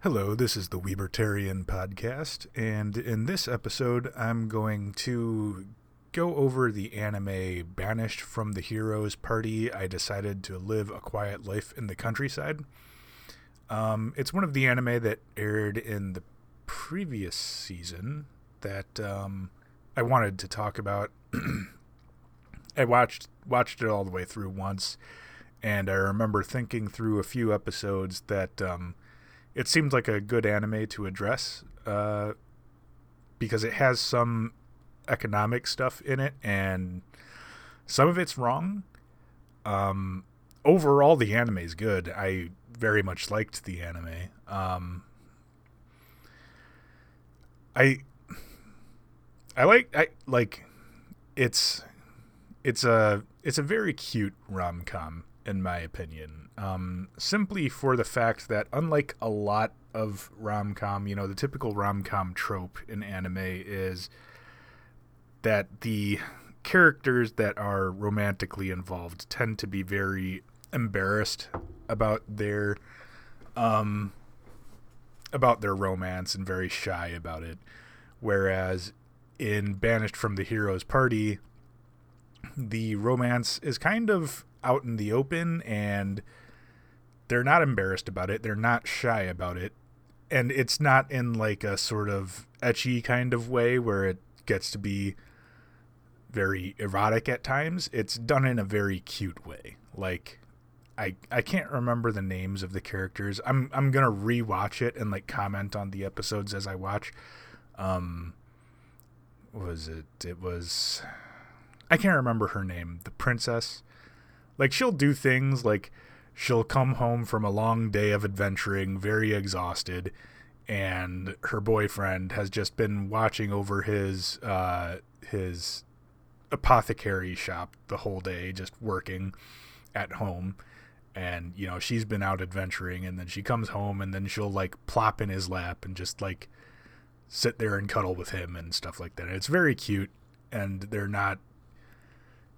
Hello, this is the Webertarian Podcast, and in this episode, I'm going to go over the anime Banished from the Heroes Party. I decided to live a quiet life in the countryside. Um, it's one of the anime that aired in the previous season that um, I wanted to talk about. I watched watched it all the way through once, and I remember thinking through a few episodes that. Um, it seemed like a good anime to address uh, because it has some economic stuff in it and some of it's wrong. Um, overall, the anime is good. I very much liked the anime. Um, I I like I like it's it's a it's a very cute rom com in my opinion. Um, simply for the fact that, unlike a lot of rom com, you know, the typical rom com trope in anime is that the characters that are romantically involved tend to be very embarrassed about their um about their romance and very shy about it. Whereas in banished from the hero's party the romance is kind of out in the open and they're not embarrassed about it. They're not shy about it. And it's not in like a sort of ecchi kind of way where it gets to be very erotic at times. It's done in a very cute way. Like I I can't remember the names of the characters. I'm I'm to rewatch it and like comment on the episodes as I watch. Um was it it was I can't remember her name. The princess like she'll do things like she'll come home from a long day of adventuring very exhausted and her boyfriend has just been watching over his uh, his apothecary shop the whole day just working at home and you know she's been out adventuring and then she comes home and then she'll like plop in his lap and just like sit there and cuddle with him and stuff like that. And it's very cute and they're not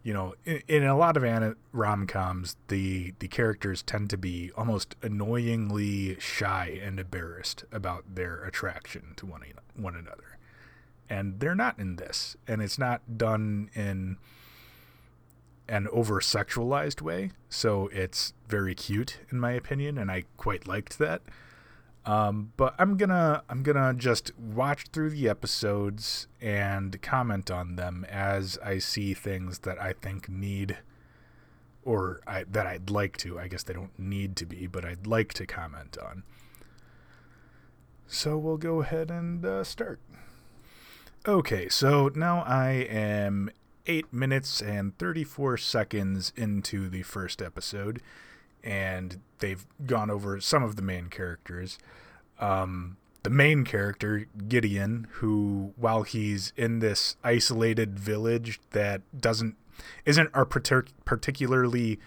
you know, in, in a lot of rom coms, the the characters tend to be almost annoyingly shy and embarrassed about their attraction to one one another, and they're not in this, and it's not done in an over sexualized way. So it's very cute in my opinion, and I quite liked that. Um, but I'm gonna I'm gonna just watch through the episodes and comment on them as I see things that I think need or I, that I'd like to. I guess they don't need to be, but I'd like to comment on. So we'll go ahead and uh, start. Okay, so now I am 8 minutes and 34 seconds into the first episode, and they've gone over some of the main characters. Um, the main character, Gideon, who, while he's in this isolated village that doesn't isn't a particularly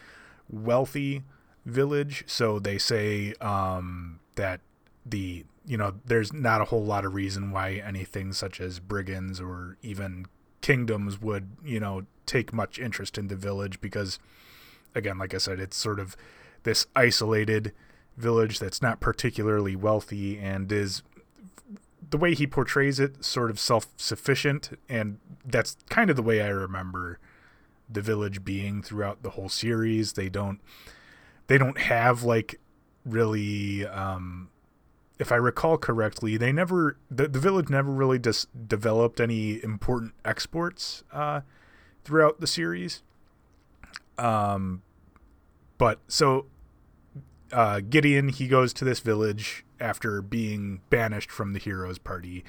wealthy village, so they say um, that the you know there's not a whole lot of reason why anything such as brigands or even kingdoms would you know take much interest in the village because again like i said it's sort of this isolated village that's not particularly wealthy and is the way he portrays it sort of self-sufficient and that's kind of the way I remember the village being throughout the whole series they don't they don't have like really um if I recall correctly, they never the, the village never really just developed any important exports uh, throughout the series. Um, but so uh, Gideon he goes to this village after being banished from the heroes party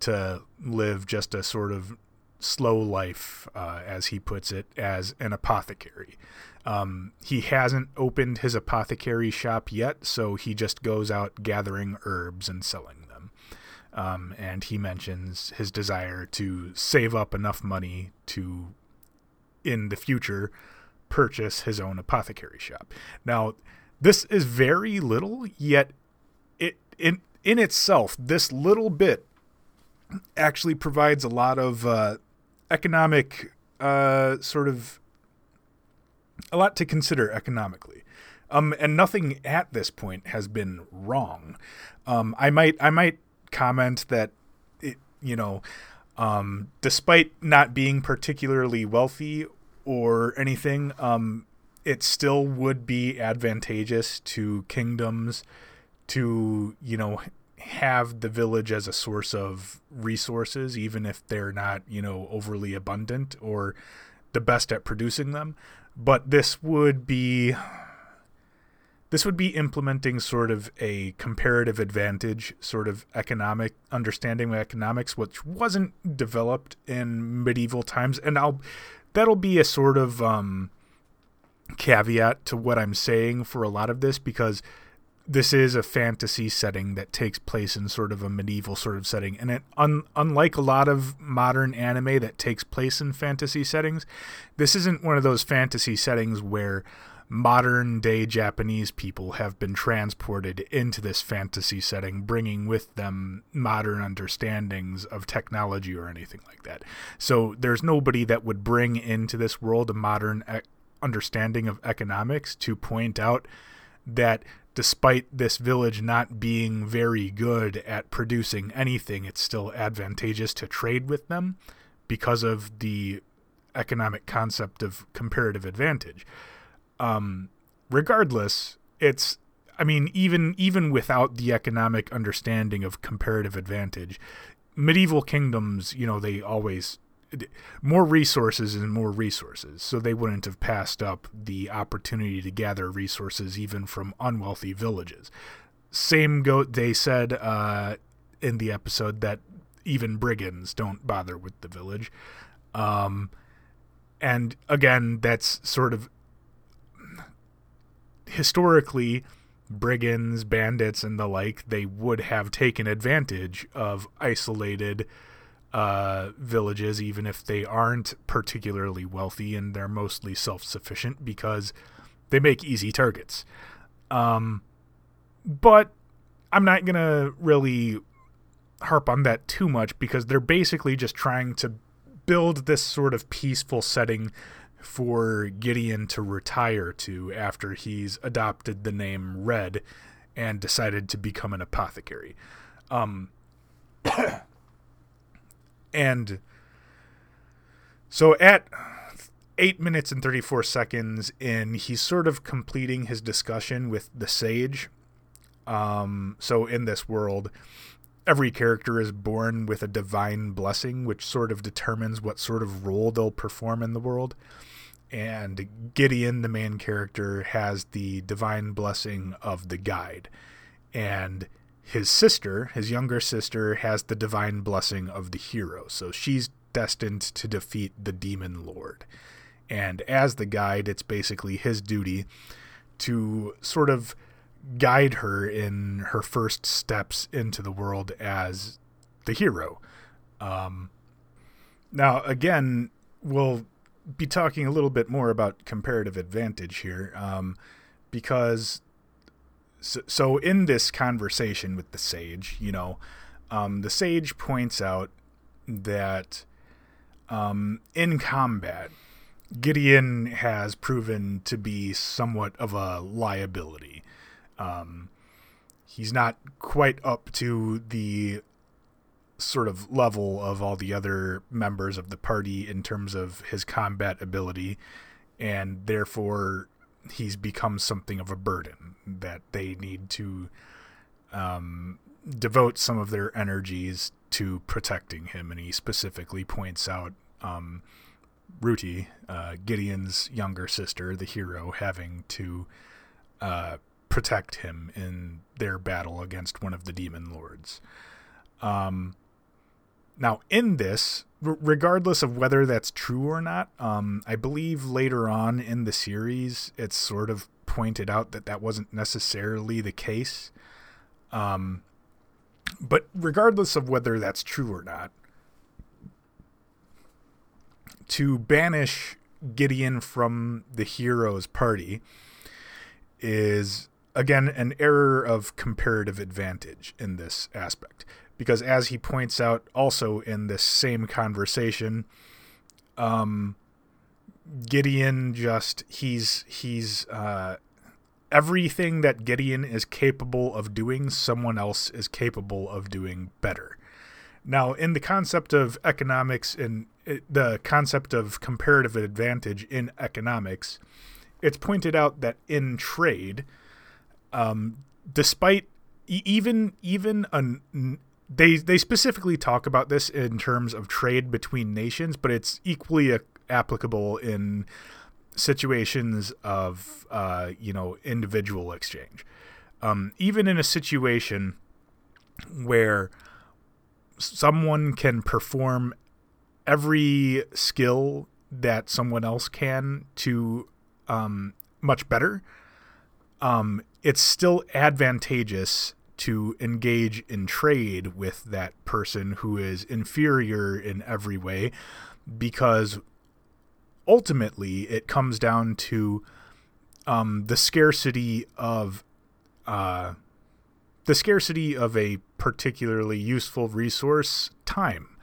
to live just a sort of slow life, uh, as he puts it, as an apothecary. Um, he hasn't opened his apothecary shop yet, so he just goes out gathering herbs and selling them. Um, and he mentions his desire to save up enough money to, in the future, purchase his own apothecary shop. Now, this is very little, yet it in in itself, this little bit actually provides a lot of uh, economic uh, sort of a lot to consider economically. Um, and nothing at this point has been wrong. Um, I might I might comment that it you know, um, despite not being particularly wealthy or anything, um, it still would be advantageous to kingdoms to you know have the village as a source of resources, even if they're not you know overly abundant or the best at producing them. But this would be this would be implementing sort of a comparative advantage sort of economic understanding of economics which wasn't developed in medieval times and I'll that'll be a sort of um, caveat to what I'm saying for a lot of this because this is a fantasy setting that takes place in sort of a medieval sort of setting and it un, unlike a lot of modern anime that takes place in fantasy settings this isn't one of those fantasy settings where modern day Japanese people have been transported into this fantasy setting, bringing with them modern understandings of technology or anything like that. So there's nobody that would bring into this world a modern e- understanding of economics to point out that despite this village not being very good at producing anything, it's still advantageous to trade with them because of the economic concept of comparative advantage. Um, regardless, it's I mean even even without the economic understanding of comparative advantage, medieval kingdoms, you know, they always more resources and more resources. So they wouldn't have passed up the opportunity to gather resources even from unwealthy villages. Same goat they said uh, in the episode that even brigands don't bother with the village. Um, and again, that's sort of historically brigands, bandits, and the like, they would have taken advantage of isolated uh, villages, even if they aren't particularly wealthy and they're mostly self sufficient because they make easy targets. Um, but I'm not going to really harp on that too much because they're basically just trying to build this sort of peaceful setting for Gideon to retire to after he's adopted the name Red and decided to become an apothecary. Um, and so at 8 minutes and 34 seconds in, he's sort of completing his discussion with the sage. Um, so in this world, every character is born with a divine blessing, which sort of determines what sort of role they'll perform in the world. And Gideon, the main character, has the divine blessing of the guide, and his sister, his younger sister, has the divine blessing of the hero. So she's destined to defeat the demon lord. And as the guide, it's basically his duty to sort of guide her in her first steps into the world as the hero. Um, now, again, we'll be talking a little bit more about comparative advantage here, um, because so, so, in this conversation with the sage, you know, um, the sage points out that um, in combat, Gideon has proven to be somewhat of a liability. Um, he's not quite up to the sort of level of all the other members of the party in terms of his combat ability, and therefore he's become something of a burden that they need to um, devote some of their energies to protecting him. And he specifically points out um, Ruti, uh, Gideon's younger sister, the hero, having to uh, protect him in their battle against one of the demon lords. Um, now, in this, regardless of whether that's true or not, um, I believe later on in the series, it's sort of pointed out that that wasn't necessarily the case. Um, but regardless of whether that's true or not, to banish Gideon from the hero's party is again an error of comparative advantage in this aspect because as he points out also in this same conversation um, Gideon just he's he's uh, everything that Gideon is capable of doing, someone else is capable of doing better. Now, in the concept of economics and the concept of comparative advantage in economics, it's pointed out that in trade, um, despite even even an, they they specifically talk about this in terms of trade between nations, but it's equally applicable in situations of uh, you know individual exchange. Um, even in a situation where someone can perform every skill that someone else can to um, much better, um, it's still advantageous to engage in trade with that person who is inferior in every way because ultimately it comes down to um, the scarcity of uh, the scarcity of a particularly useful resource time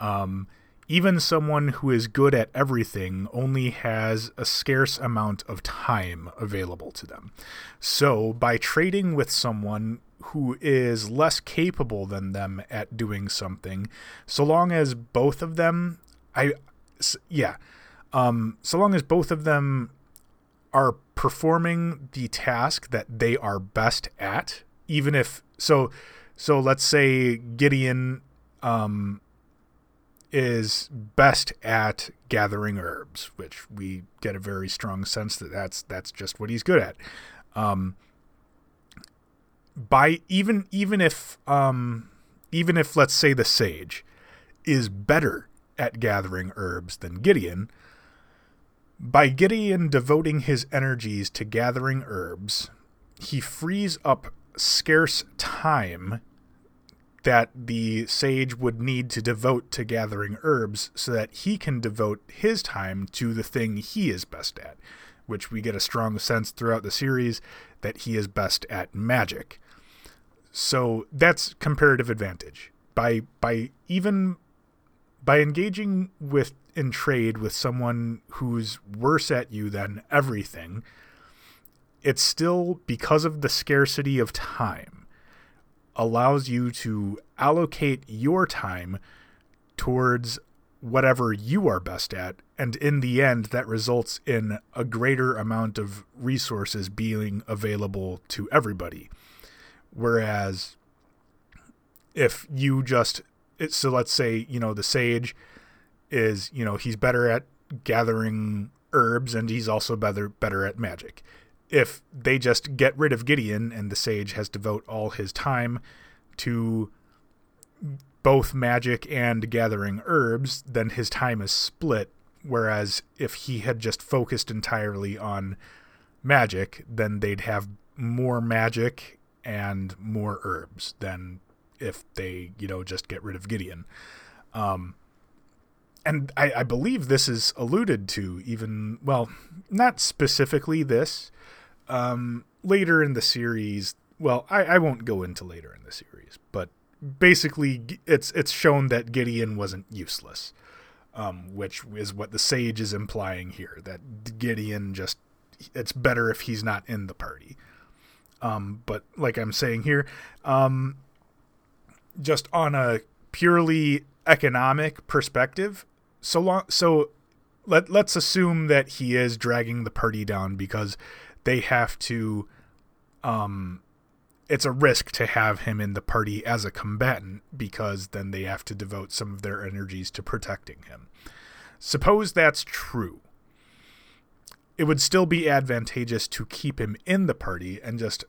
um, even someone who is good at everything only has a scarce amount of time available to them. So, by trading with someone who is less capable than them at doing something, so long as both of them, I, yeah, um, so long as both of them are performing the task that they are best at, even if so, so let's say Gideon, um, is best at gathering herbs, which we get a very strong sense that that's that's just what he's good at. Um, by even even if um, even if let's say the sage is better at gathering herbs than Gideon, by Gideon devoting his energies to gathering herbs, he frees up scarce time that the sage would need to devote to gathering herbs so that he can devote his time to the thing he is best at, which we get a strong sense throughout the series that he is best at magic. So that's comparative advantage. By by even by engaging with in trade with someone who's worse at you than everything, it's still because of the scarcity of time allows you to allocate your time towards whatever you are best at. And in the end, that results in a greater amount of resources being available to everybody. Whereas if you just, so let's say, you know, the sage is, you know, he's better at gathering herbs and he's also better better at magic if they just get rid of Gideon and the sage has devote all his time to both magic and gathering herbs, then his time is split. Whereas if he had just focused entirely on magic, then they'd have more magic and more herbs than if they, you know, just get rid of Gideon. Um, and I, I believe this is alluded to even, well, not specifically this, um, later in the series, well, I, I won't go into later in the series, but basically, it's it's shown that Gideon wasn't useless, um, which is what the sage is implying here. That Gideon just it's better if he's not in the party. Um, but like I'm saying here, um, just on a purely economic perspective, so long so let let's assume that he is dragging the party down because they have to um it's a risk to have him in the party as a combatant because then they have to devote some of their energies to protecting him. Suppose that's true. It would still be advantageous to keep him in the party and just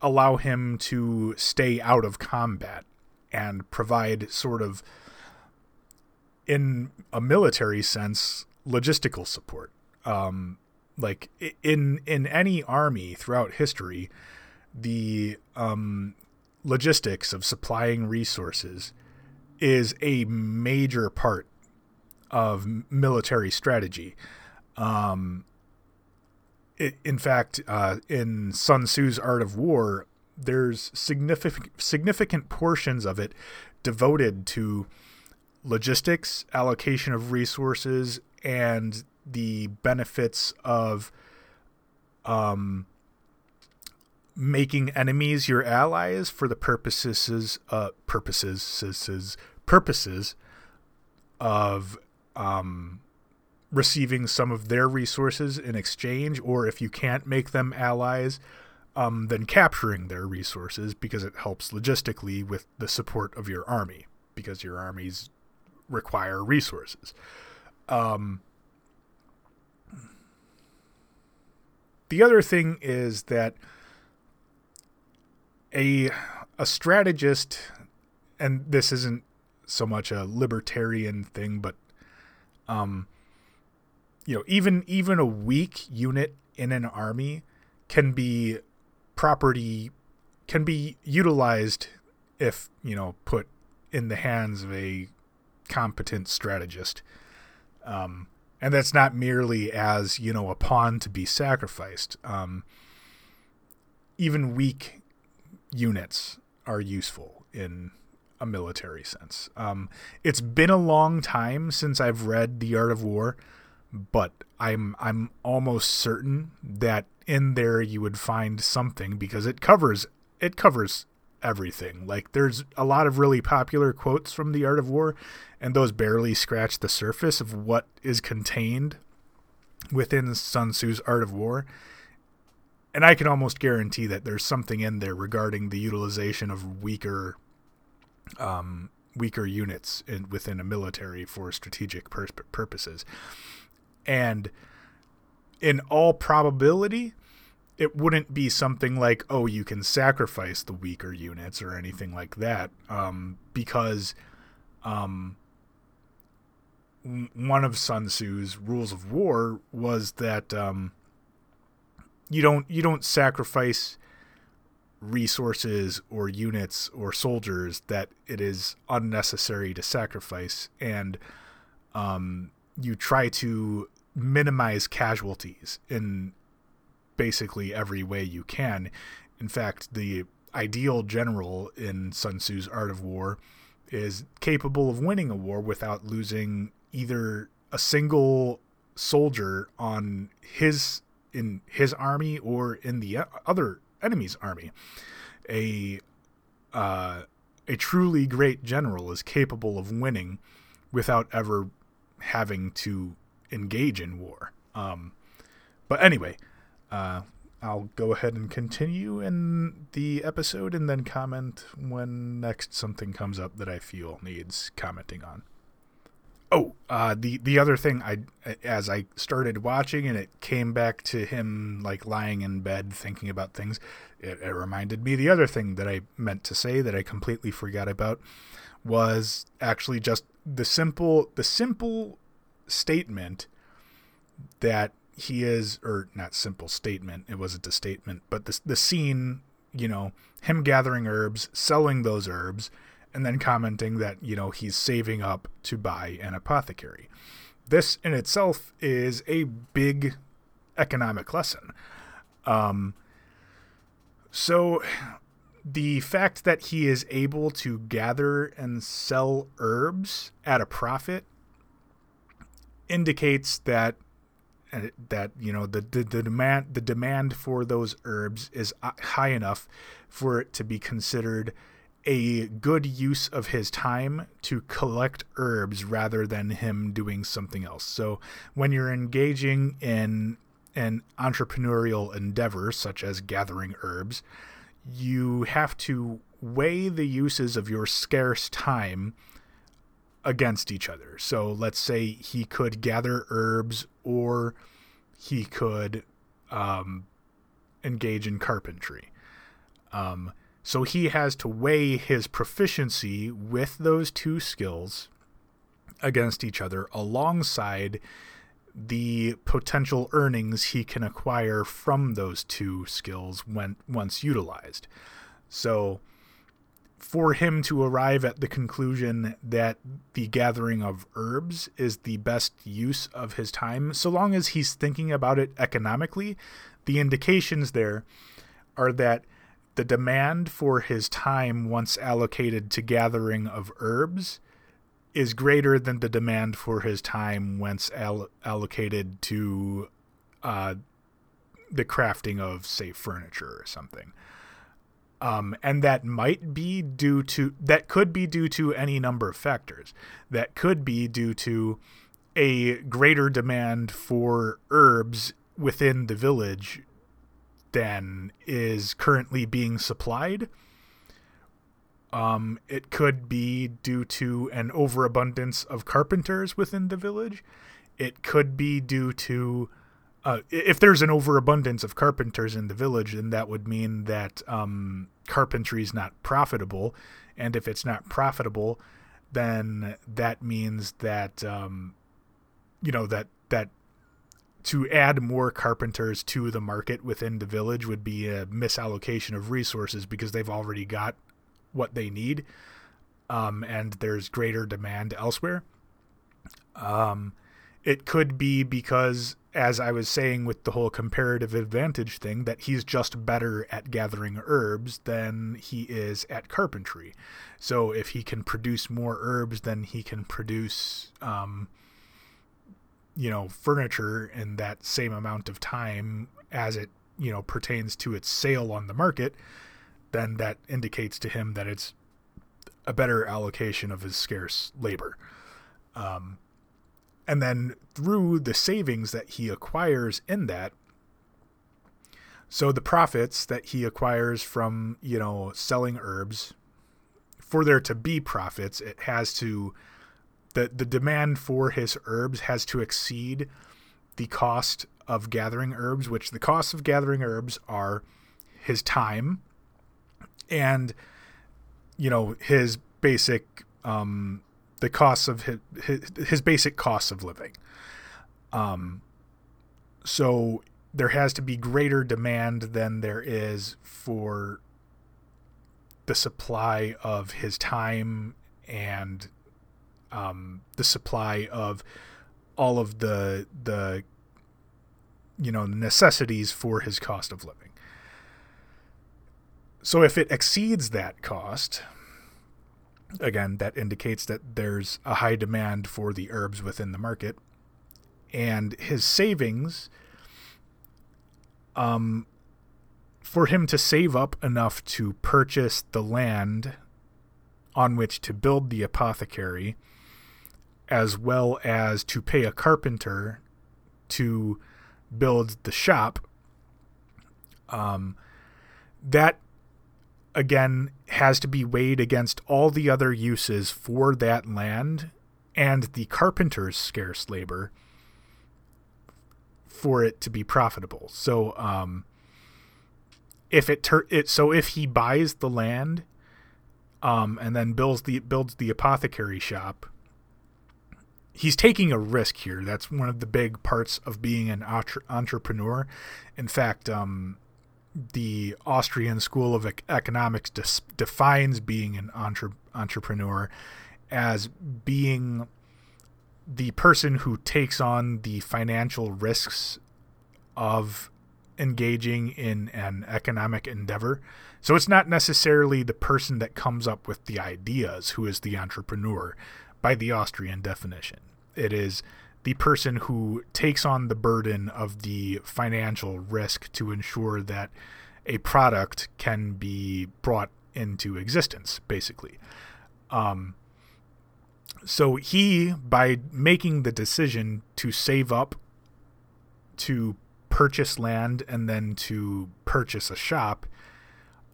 allow him to stay out of combat and provide sort of, in a military sense, logistical support. Um, like in in any army throughout history, the um, logistics of supplying resources is a major part of military strategy. Um, in fact, uh, in Sun Tzu's Art of War, there's significant significant portions of it devoted to logistics, allocation of resources, and the benefits of um, making enemies your allies for the purposes uh, purposes purposes of um, receiving some of their resources in exchange, or if you can't make them allies, um, then capturing their resources because it helps logistically with the support of your army because your armies require resources. Um, the other thing is that a a strategist, and this isn't so much a libertarian thing, but um, you know, even even a weak unit in an army can be property can be utilized if you know put in the hands of a competent strategist. Um, and that's not merely as you know a pawn to be sacrificed. Um, even weak units are useful in a military sense. Um, it's been a long time since I've read The Art of War, but I'm I'm almost certain that in there you would find something because it covers it covers everything. Like there's a lot of really popular quotes from The Art of War, and those barely scratch the surface of what is contained within Sun Tzu's Art of War. And I can almost guarantee that there's something in there regarding the utilization of weaker, um, weaker units in, within a military for strategic pur- purposes. And in all probability, it wouldn't be something like, oh, you can sacrifice the weaker units or anything like that, um, because um, one of Sun Tzu's rules of war was that um, you don't you don't sacrifice resources or units or soldiers that it is unnecessary to sacrifice, and um, you try to minimize casualties in basically every way you can. In fact, the ideal general in Sun Tzu's Art of War is capable of winning a war without losing either a single soldier on his in his army or in the other enemy's army. A uh, a truly great general is capable of winning without ever having to engage in war. Um, but anyway, uh, I'll go ahead and continue in the episode and then comment when next something comes up that I feel needs commenting on. Oh, uh, the the other thing I as I started watching and it came back to him like lying in bed thinking about things, it, it reminded me the other thing that I meant to say that I completely forgot about was actually just the simple the simple statement that he is, or not simple statement, it wasn't a statement, but the, the scene, you know, him gathering herbs, selling those herbs, and then commenting that, you know, he's saving up to buy an apothecary. This in itself is a big economic lesson. Um, so the fact that he is able to gather and sell herbs at a profit indicates that that you know the, the, the demand the demand for those herbs is uh, high enough for it to be considered a good use of his time to collect herbs rather than him doing something else. So when you're engaging in an entrepreneurial endeavor such as gathering herbs, you have to weigh the uses of your scarce time against each other. So let's say he could gather herbs or he could um, engage in carpentry. Um, so he has to weigh his proficiency with those two skills against each other alongside the potential earnings he can acquire from those two skills when once utilized. So for him to arrive at the conclusion that the gathering of herbs is the best use of his time, so long as he's thinking about it economically, the indications there are that the demand for his time once allocated to gathering of herbs is greater than the demand for his time once all- allocated to uh, the crafting of say furniture or something um, and that might be due to that could be due to any number of factors. That could be due to a greater demand for herbs within the village than is currently being supplied. Um, it could be due to an overabundance of carpenters within the village. It could be due to uh, if there's an overabundance of carpenters in the village, then that would mean that um, carpentry is not profitable, and if it's not profitable, then that means that um, you know that that to add more carpenters to the market within the village would be a misallocation of resources because they've already got what they need, um, and there's greater demand elsewhere. Um, it could be because as I was saying with the whole comparative advantage thing, that he's just better at gathering herbs than he is at carpentry. So if he can produce more herbs, then he can produce, um, you know, furniture in that same amount of time as it, you know, pertains to its sale on the market. Then that indicates to him that it's a better allocation of his scarce labor. Um, and then through the savings that he acquires in that so the profits that he acquires from you know selling herbs for there to be profits it has to the the demand for his herbs has to exceed the cost of gathering herbs which the costs of gathering herbs are his time and you know his basic um the costs of his, his, basic costs of living. Um, so there has to be greater demand than there is for the supply of his time and um, the supply of all of the the you know necessities for his cost of living. So if it exceeds that cost, again, that indicates that there's a high demand for the herbs within the market. And his savings, um, for him to save up enough to purchase the land on which to build the apothecary, as well as to pay a carpenter to build the shop, um, that again has to be weighed against all the other uses for that land and the carpenter's scarce labor for it to be profitable. So um, if it, it so if he buys the land um, and then builds the builds the apothecary shop, he's taking a risk here. That's one of the big parts of being an entre- entrepreneur. In fact, um, the Austrian School of Economics defines being an entre- entrepreneur as being the person who takes on the financial risks of engaging in an economic endeavor. So it's not necessarily the person that comes up with the ideas who is the entrepreneur by the Austrian definition. It is the person who takes on the burden of the financial risk to ensure that a product can be brought into existence, basically. Um, so he, by making the decision to save up to purchase land and then to purchase a shop,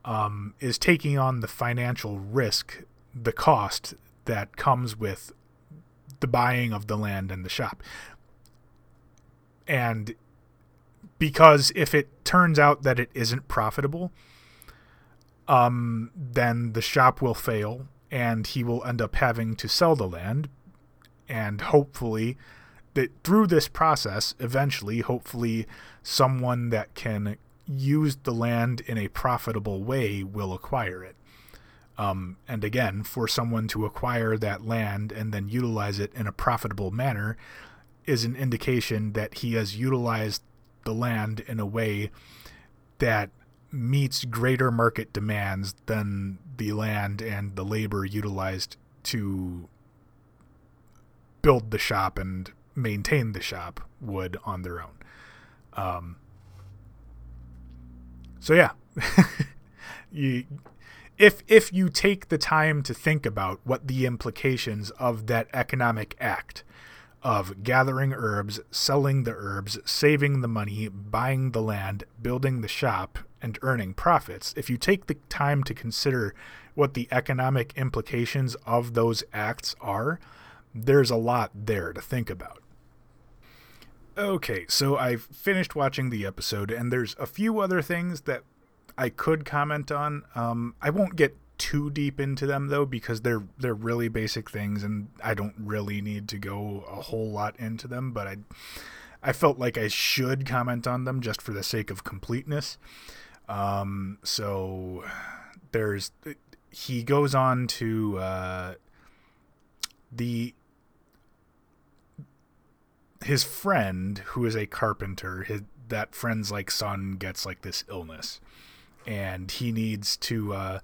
um, is taking on the financial risk, the cost that comes with the buying of the land and the shop. And because if it turns out that it isn't profitable, um, then the shop will fail and he will end up having to sell the land. And hopefully, that through this process, eventually, hopefully, someone that can use the land in a profitable way will acquire it. Um, and again, for someone to acquire that land and then utilize it in a profitable manner is an indication that he has utilized the land in a way that meets greater market demands than the land and the labor utilized to build the shop and maintain the shop would on their own. Um, so yeah, you if if you take the time to think about what the implications of that economic act of gathering herbs, selling the herbs, saving the money, buying the land, building the shop, and earning profits, if you take the time to consider what the economic implications of those acts are, there's a lot there to think about. Okay, so I've finished watching the episode, and there's a few other things that I could comment on. Um, I won't get too deep into them though because they're they're really basic things and I don't really need to go a whole lot into them but I I felt like I should comment on them just for the sake of completeness um so there's he goes on to uh the his friend who is a carpenter his that friend's like son gets like this illness and he needs to uh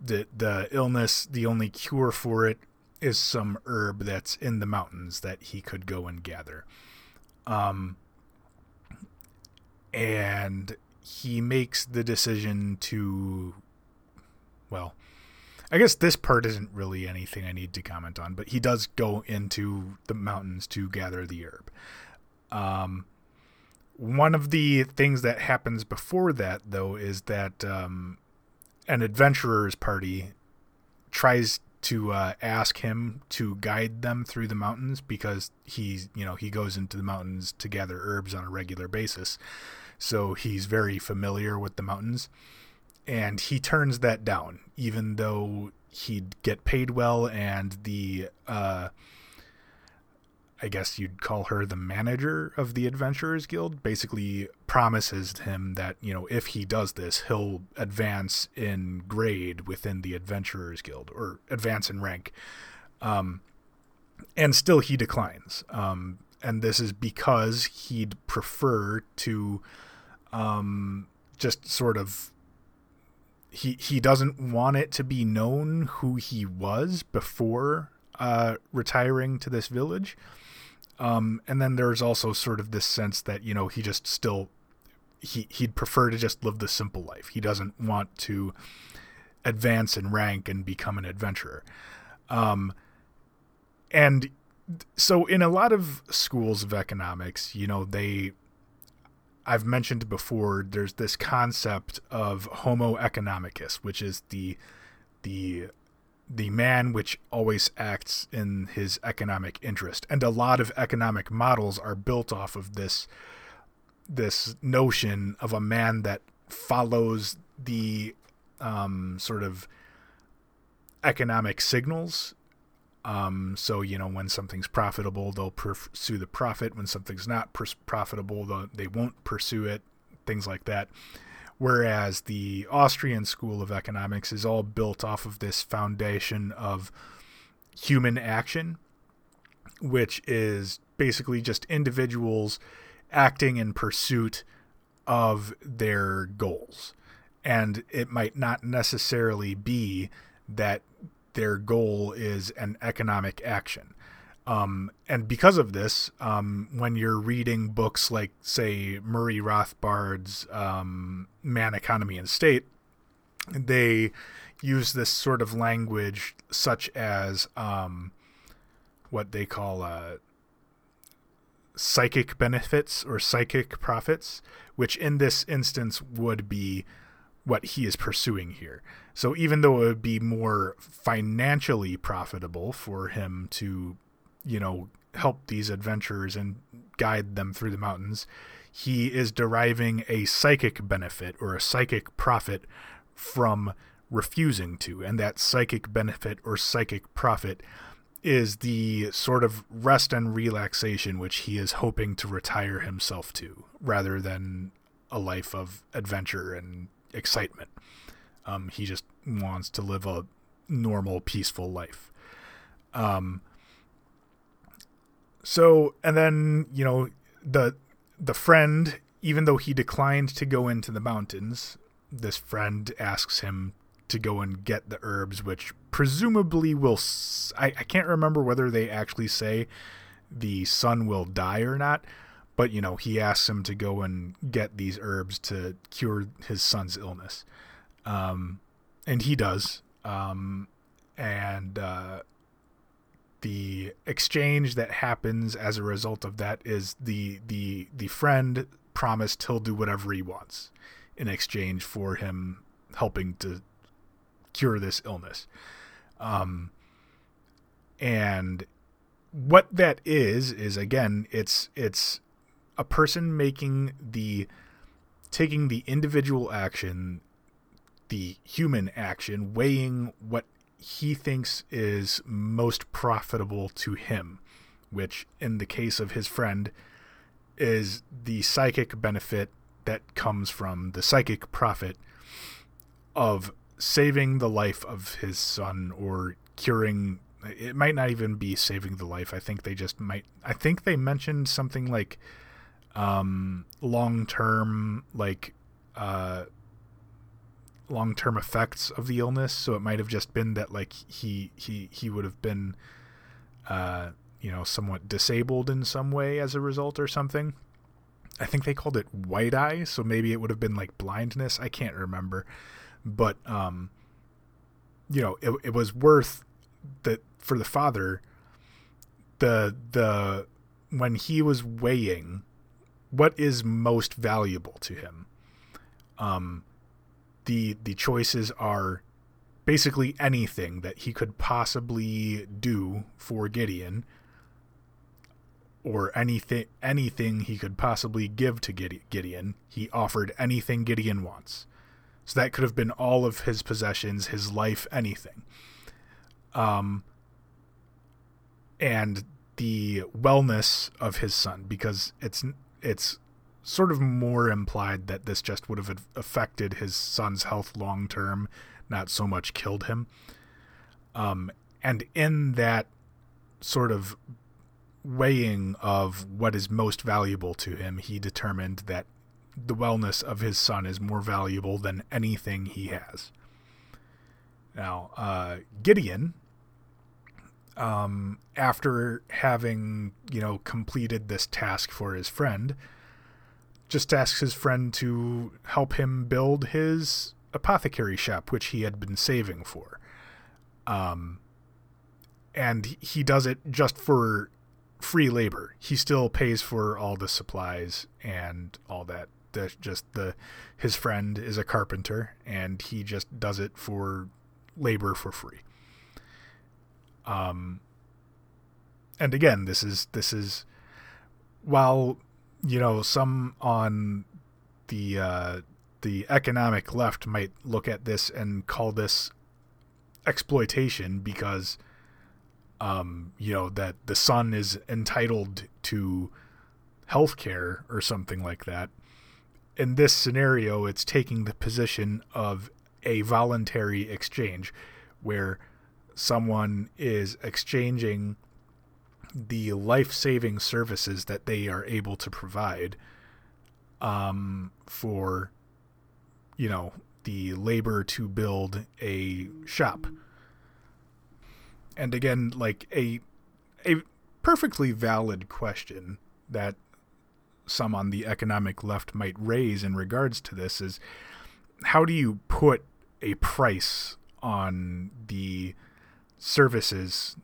the the illness, the only cure for it is some herb that's in the mountains that he could go and gather. Um, and he makes the decision to, well, I guess this part isn't really anything I need to comment on, but he does go into the mountains to gather the herb. Um, one of the things that happens before that, though, is that um, an adventurer's party tries to uh, ask him to guide them through the mountains because he's you know he goes into the mountains to gather herbs on a regular basis. So he's very familiar with the mountains. And he turns that down even though he'd get paid well and the uh, I guess you'd call her the manager of the Adventurers Guild, basically promises him that, you know, if he does this, he'll advance in grade within the Adventurers Guild or advance in rank. Um, and still he declines. Um, and this is because he'd prefer to um, just sort of he he doesn't want it to be known who he was before uh, retiring to this village. Um, and then there's also sort of this sense that you know he just still he he'd prefer to just live the simple life. He doesn't want to advance in rank and become an adventurer. Um, and so in a lot of schools of economics, you know, they I've mentioned before there's this concept of homo economicus, which is the the the man which always acts in his economic interest. And a lot of economic models are built off of this this notion of a man that follows the um, sort of economic signals. Um, so you know when something's profitable they'll pursue the profit. When something's not pr- profitable they won't pursue it things like that whereas the Austrian school of economics is all built off of this foundation of human action, which is basically just individuals acting in pursuit of their goals. And it might not necessarily be that their goal is an economic action. Um, and because of this, um, when you're reading books like, say, Murray Rothbard's um, Man, Economy, and State, they use this sort of language, such as um, what they call uh, psychic benefits or psychic profits, which in this instance would be what he is pursuing here. So even though it would be more financially profitable for him to you know, help these adventurers and guide them through the mountains, he is deriving a psychic benefit or a psychic profit from refusing to. And that psychic benefit or psychic profit is the sort of rest and relaxation which he is hoping to retire himself to rather than a life of adventure and excitement. Um, he just wants to live a normal, peaceful life. Um, so and then you know the the friend even though he declined to go into the mountains this friend asks him to go and get the herbs which presumably will I, I can't remember whether they actually say the son will die or not but you know he asks him to go and get these herbs to cure his son's illness. Um, and he does. Um, and uh, the exchange that happens as a result of that is the the the friend promised he'll do whatever he wants in exchange for him helping to cure this illness. Um, and what that is is again it's it's a person making the taking the individual action the human action weighing what he thinks is most profitable to him which in the case of his friend is the psychic benefit that comes from the psychic profit of saving the life of his son or curing it might not even be saving the life. I think they just might. I think they mentioned something like um, long term, like uh, long term effects of the illness. So it might have just been that like he he he would have been, uh, you know, somewhat disabled in some way as a result or something. I think they called it white eye, so maybe it would have been like blindness. I can't remember, but um, you know, it, it was worth that for the father the the when he was weighing what is most valuable to him um the the choices are basically anything that he could possibly do for Gideon or anything anything he could possibly give to Gideon. He offered anything Gideon wants. So that could have been all of his possessions his life anything. Um and the wellness of his son because it's it's sort of more implied that this just would have affected his son's health long term, not so much killed him. Um, and in that sort of weighing of what is most valuable to him, he determined that the wellness of his son is more valuable than anything he has. Now, uh, Gideon um, after having you know completed this task for his friend, just asks his friend to help him build his apothecary shop, which he had been saving for. Um, and he does it just for free labor. He still pays for all the supplies and all that. The, just the his friend is a carpenter and he just does it for labor for free. Um, and again, this is this is while you know some on the uh, the economic left might look at this and call this exploitation because um, you know that the son is entitled to health care or something like that. In this scenario, it's taking the position of a voluntary exchange where someone is exchanging the life-saving services that they are able to provide um, for you know the labor to build a shop. And again like a a perfectly valid question that some on the economic left might raise in regards to this is how do you put a price on the services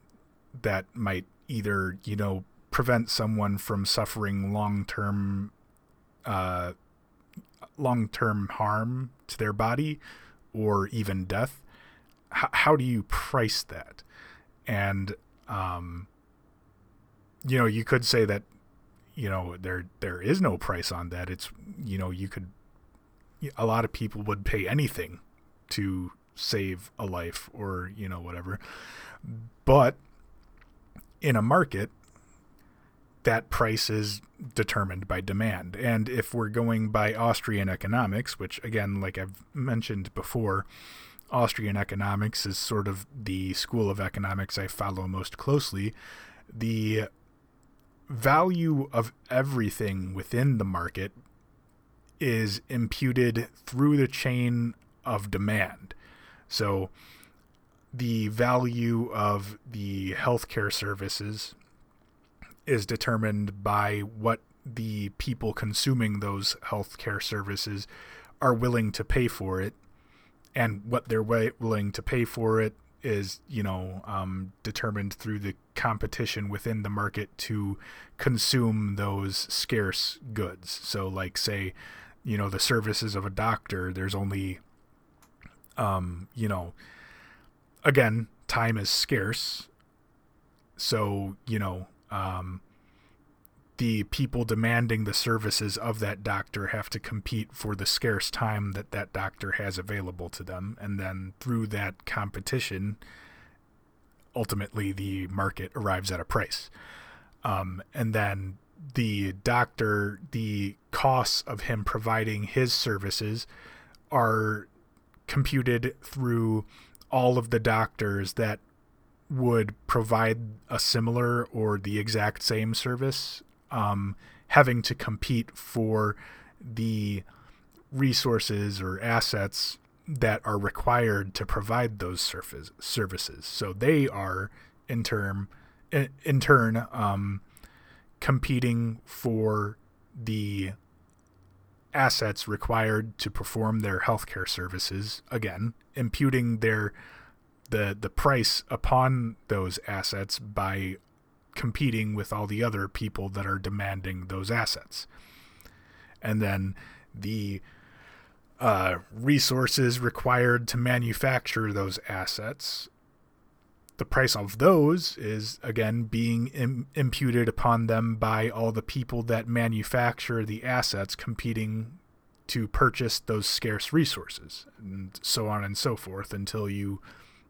that might either you know prevent someone from suffering long-term uh, long-term harm to their body or even death H- how do you price that? And um, you know you could say that you know there there is no price on that. It's you know you could a lot of people would pay anything to save a life or you know whatever. But in a market that price is determined by demand. And if we're going by austrian economics which again like i've mentioned before austrian economics is sort of the school of economics i follow most closely the value of everything within the market is imputed through the chain of demand. So the value of the healthcare services is determined by what the people consuming those healthcare services are willing to pay for it, and what they're willing to pay for it is you know um, determined through the competition within the market to consume those scarce goods. So, like say, you know, the services of a doctor, there's only, um, you know, again, time is scarce. So you know, um, the people demanding the services of that doctor have to compete for the scarce time that that doctor has available to them and then through that competition ultimately the market arrives at a price um, and then the doctor the costs of him providing his services are computed through all of the doctors that would provide a similar or the exact same service um, having to compete for the resources or assets that are required to provide those surface services. So they are in term in turn um, competing for the assets required to perform their healthcare services. Again, imputing their the the price upon those assets by competing with all the other people that are demanding those assets. And then the uh, resources required to manufacture those assets, the price of those is again being Im- imputed upon them by all the people that manufacture the assets competing to purchase those scarce resources, and so on and so forth until you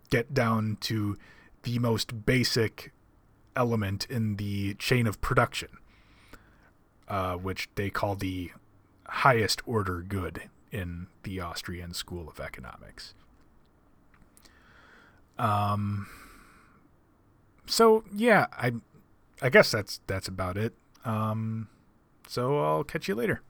get down to the most basic element in the chain of production, uh, which they call the highest order good in the Austrian School of Economics. Um. So yeah, I, I guess that's that's about it. Um. So I'll catch you later.